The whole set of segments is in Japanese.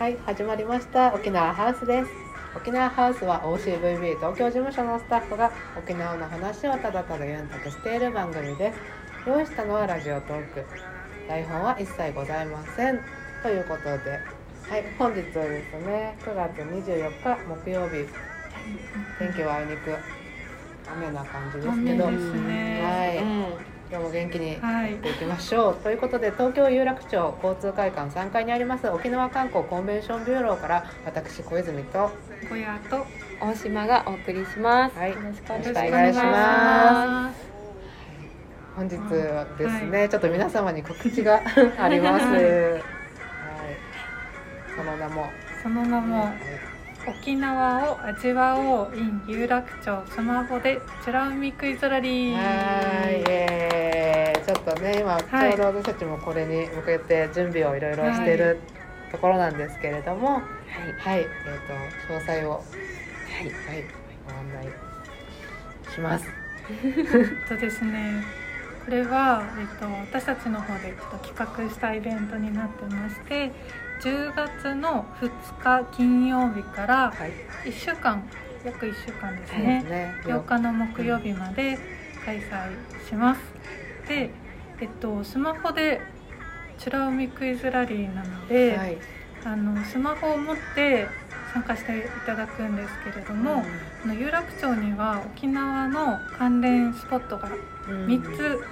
はい、始まりました沖縄ハウスです。沖縄ハウスは OCVB 東京事務所のスタッフが沖縄の話をただただゆんたくしている番組です。用意したのはラジオトーク。台本は一切ございません。ということで、はい、本日はですね、9月24日木曜日、天気はあいにく雨な感じですけど、雨ですねはい。今日も元気にはい。やっていきましょう、ということで東京有楽町交通会館3階にあります沖縄観光コンベンションビューローから私小泉と小屋と大島がお送りします。はい。よろしくお願いしまます。本日はですね、はちょっと皆様に告知があります、ははい。い、その名も、す。その名もはい。沖縄を味わおう in 有楽町。スマホでチュラ海クイズラリー。はい。イエーイちょっとね今ちはいょうど私たちもこれに向けて準備をいろいろしてるところなんですけれどもはい。はい、えっ、と詳細をはい、はい、ご案内します。え っとですね。これは、えっと、私たちの方でちょっと企画したイベントになってまして10月の2日金曜日からはい、1週間約1週間ですそうねですね。8日の木曜日まで開催しますで、えっと、スマホで「美ら海クイズラリー」なので、はい、あのスマホを持って参加していただくんですけれども、あの有楽町には沖縄の関連スポットがうん。3つ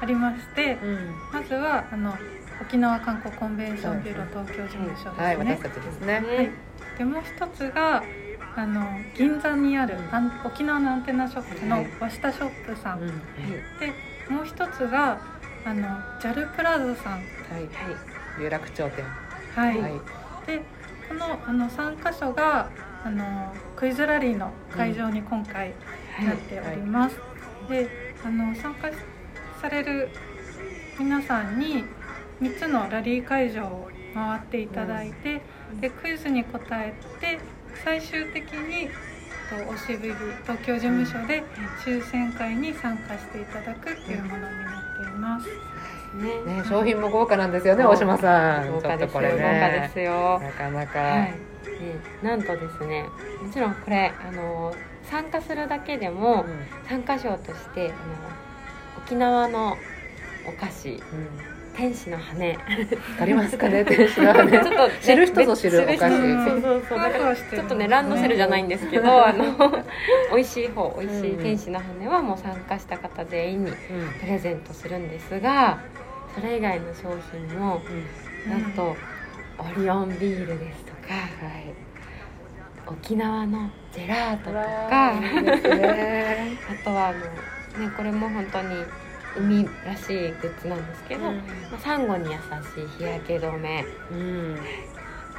ありまして、うん、まずはあの沖縄観光コンベンションビュー東京事務所ですね。はい、私たちですね。ね。でもう一つがあの銀座にある、沖縄のアンテナショップのはい。和下ショップさん、うん、はい。でもう一つがあの JAL プラザさん。はい、有楽町店。はい、はい、でこのあの3箇所があのクイズラリーの会場に今回なっております、であの参加される皆さんに3つのラリー会場を回っていただいて、でクイズに答えて最終的にとおしぶり東京事務所で抽選会に参加していただくっていうものにます。ね。ね、商品も豪華なんですよね、大島さん。豪華ですよ。ちょっとこれ豪華でね。すよ。なかなか。はい。ね、なんとですね、もちろんこれあの参加するだけでも参加賞としてあの沖縄のお菓子うん、うん、天使の羽。わかりますかね、天使の羽。ちょっとね知る人ぞ知るお菓子そうそうそう。かちょっとねランドセルじゃないんですけど、あの 美味しい方美味しい天使の羽はもう参加した方全員にうん、プレゼントするんですが、それ以外の商品もうん、なんとオリオンビールですとか、はい。沖縄のジェラートとわか、ね。あとはあのねこれも本当に海らしいグッズなんですけど、まあ、サンゴに優しい日焼け止め、うん、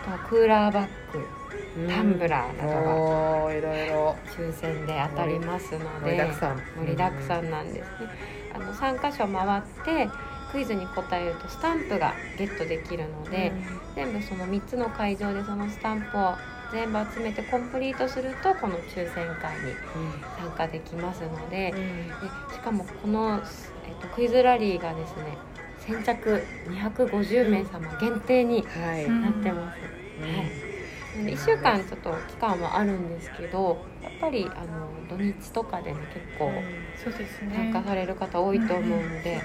あとはクーラーバッグ、うん。タンブラーなどがいろいろ。抽選で当たりますの盛りでだくさん。盛りだくさんなんですね。あの3箇所回ってクイズに答えるとスタンプがゲットできるので、全部その3つの会場でそのスタンプを全部集めてコンプリートするとこの抽選会に参加できますので,、でしかもこの、えっと、クイズラリーがですね先着250名様限定になってます。はい。なので1週間ちょっと期間はあるんですけどやっぱりあの土日とかでね結構。参加される方多いと思うので。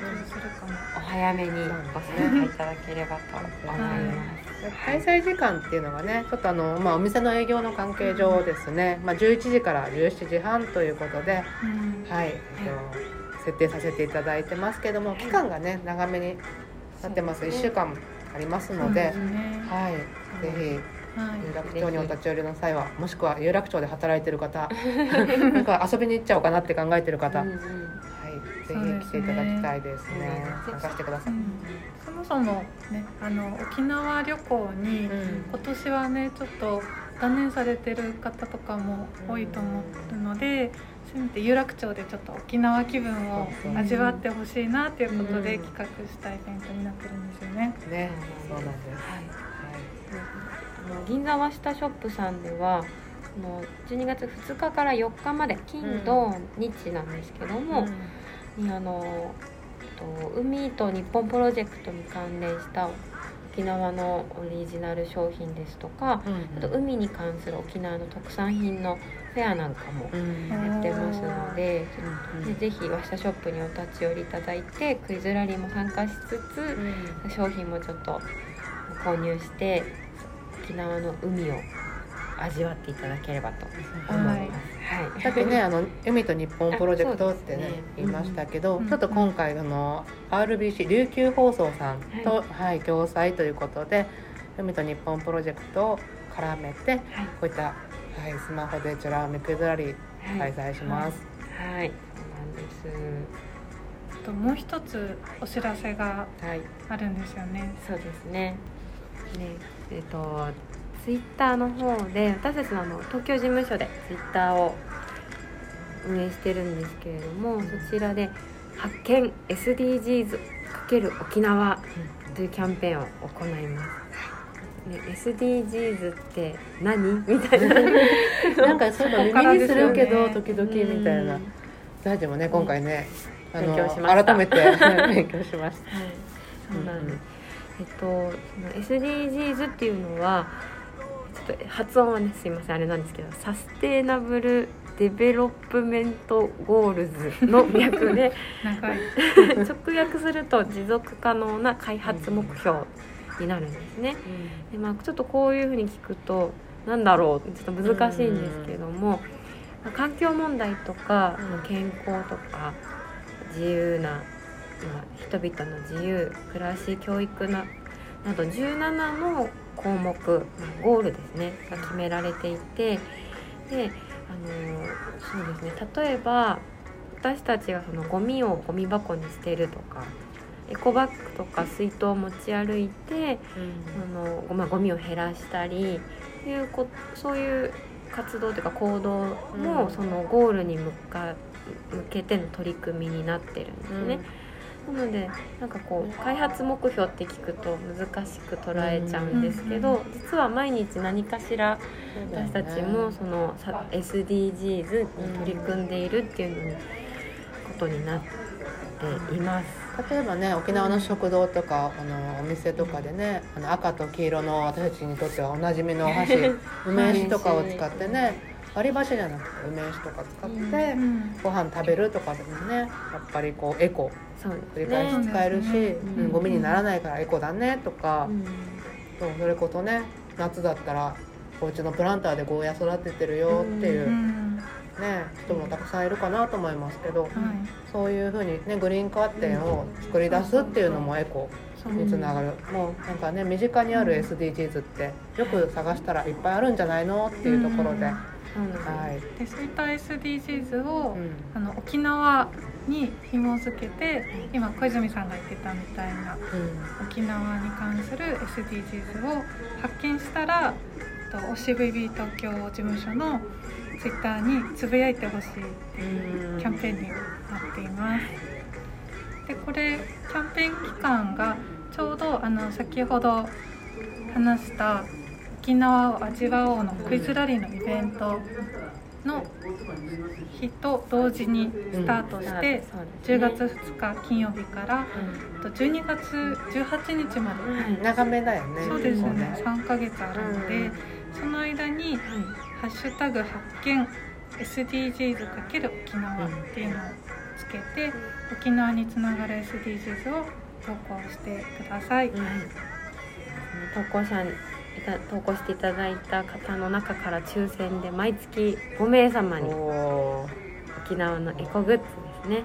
お早めにご参加いただければと思います。開催時間っていうのがねちょっとあの、まあ、お店の営業の関係上ですね、まあ、11時から17時半ということで、うん。はい。えっと、設定させていただいてますけども期間がね長めになってます。1ね。週間ありますので、ね。はい、ぜひはい。有楽町にお立ち寄りの際はもしくは有楽町で働いてる方 なんか遊びに行っちゃおうかなって考えてる方、うんうん。はい、ぜひ来ていただきたいですね。参加してください、うん。そもそもねあの沖縄旅行にうん。今年はねちょっと断念されてる方とかも多いと思うので、せめて有楽町でちょっと沖縄気分を味わってほしいなっていうことでうん。企画したイベントになってるんですよね。ね。そうなんです、あの銀座和下ショップさんではあの12月2日から4日まで金土日なんですけども、にあのと海と日本プロジェクトに関連した沖縄のオリジナル商品ですとかあと海に関する沖縄の特産品のフェアなんかもうん。やってますのでうんでぜひ和下ショップにお立ち寄りいただいてクイズラリーも参加しつつ商品もちょっと購入して沖縄の海を味わっていただければと思います。はい。さっきねあの「海と日本プロジェクト」ってねね。言いましたけど、うん。ちょっと今回あの RBC 琉球放送さんと、はい。共催ということで「海と日本プロジェクト」を絡めてこういった、はい、スマホでチュラミクイズラリーはい。開催します。はい、そうなんです。あともう一つお知らせがはい、あるんですよね。そうですね。ね、えっ、とツイッターの方で私たちのあの東京事務所でツイッターを運営してるんですけれども、そちらで発見 SDGs ×沖縄というキャンペーンを行います。ね、SDGs って何？みたいな。なんかそういうの耳にするけど、時々みたいな。うん。大地もね今回ね、あの勉強しました。改めて。勉強しました。はい、そうなんです。えっと、その SDGs っていうのは、ちょっと発音はね、すいません、あれなんですけど、 Sustainable Development Goalズの略で、直訳すると持続可能な開発目標になるんですね。で、まあ、ちょっとこういうふうに聞くと、なんだろう、ちょっと難しいんですけども、まあ環境問題とか、うん。健康とか自由な、まあ、人々の自由暮らし教育ななど17の項目、まあゴールですねが決められていてであのそうですね例えば私たちがそのゴミをゴミ箱に捨てるとかエコバッグとか水筒を持ち歩いてあのごまあゴミを減らしたりいうこそういう活動というか行動も、うん。そのゴールに向か向けての取り組みになってるんですね。なのでなんかこう開発目標って聞くと難しく捉えちゃうんですけど、うん実は毎日何かしら私たちもそのさ SDGs に取り組んでいるっていうのにことになっています。例えばね沖縄の食堂とかあのお店とかでねあの赤と黄色の私たちにとってはおなじみのお箸 梅酒とかを使ってね割り箸じゃなくて梅酒とか使ってうんご飯食べるとかでもねやっぱりこうエコ。繰り返し使えるし、ゴミにならないからエコだねとか、うん。そうそれこそね夏だったらお家のプランターでゴーヤ育ててるよっていうう、んね人もたくさんいるかなと思いますけどはい。そういうふうにねグリーンカーテンを作り出すっていうのもエコにつながる、もうなんかね身近にある SDGs ってよく探したらいっぱいあるんじゃないのっていうところで、はい、でそういった SDGs を、うん。あの沖縄に紐づけて今小泉さんが言ってたみたいな沖縄に関する SDGs を発見したらと OCVB 東京事務所のツイッターにつぶやいてほしいっていうキャンペーンになっています。でこれキャンペーン期間がちょうどあの先ほど話した沖縄を味わおうのクイズラリーのイベントの日と同時にスタートして、10月2日金曜日からと12月18日まで、うん長めだよね。そうですね。3ヶ月あるので、うん。その間に「ハッシュタグ発見 SDGs× 沖縄」っていうのをつけて沖縄につながる SDGs を投稿してください。投稿者投稿していただいた方の中から抽選で毎月5名様に沖縄のエコグッズですね、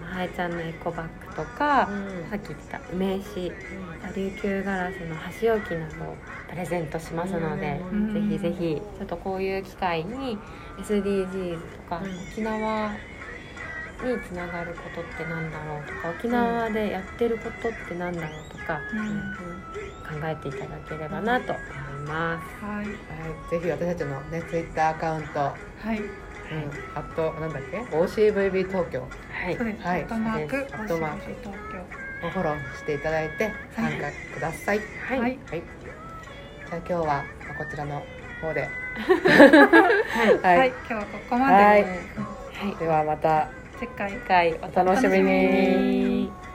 まはえちゃんのエコバッグとか、うん。さっき言ってた梅酒琉球ガラスの箸置きなどをプレゼントしますので、うん。ぜひぜひちょっとこういう機会に SDGs とか、うん。沖縄につながることってなんだろうとか沖縄でやってることってなんだろうとか、うんうん考えていただければなと思います。はい、はい、ぜひ私たちのねツイッターアカウント、はい、うん、あとなんだっけ？OCVB 東京。はい。そうです。はい。アットマーク東京。をフォローしていただいて参加ください。はい。はい。はい。じゃあ今日はまあこちらの方で、はい、はい。今日はここまで。はい。ではまた次回次回お楽しみに。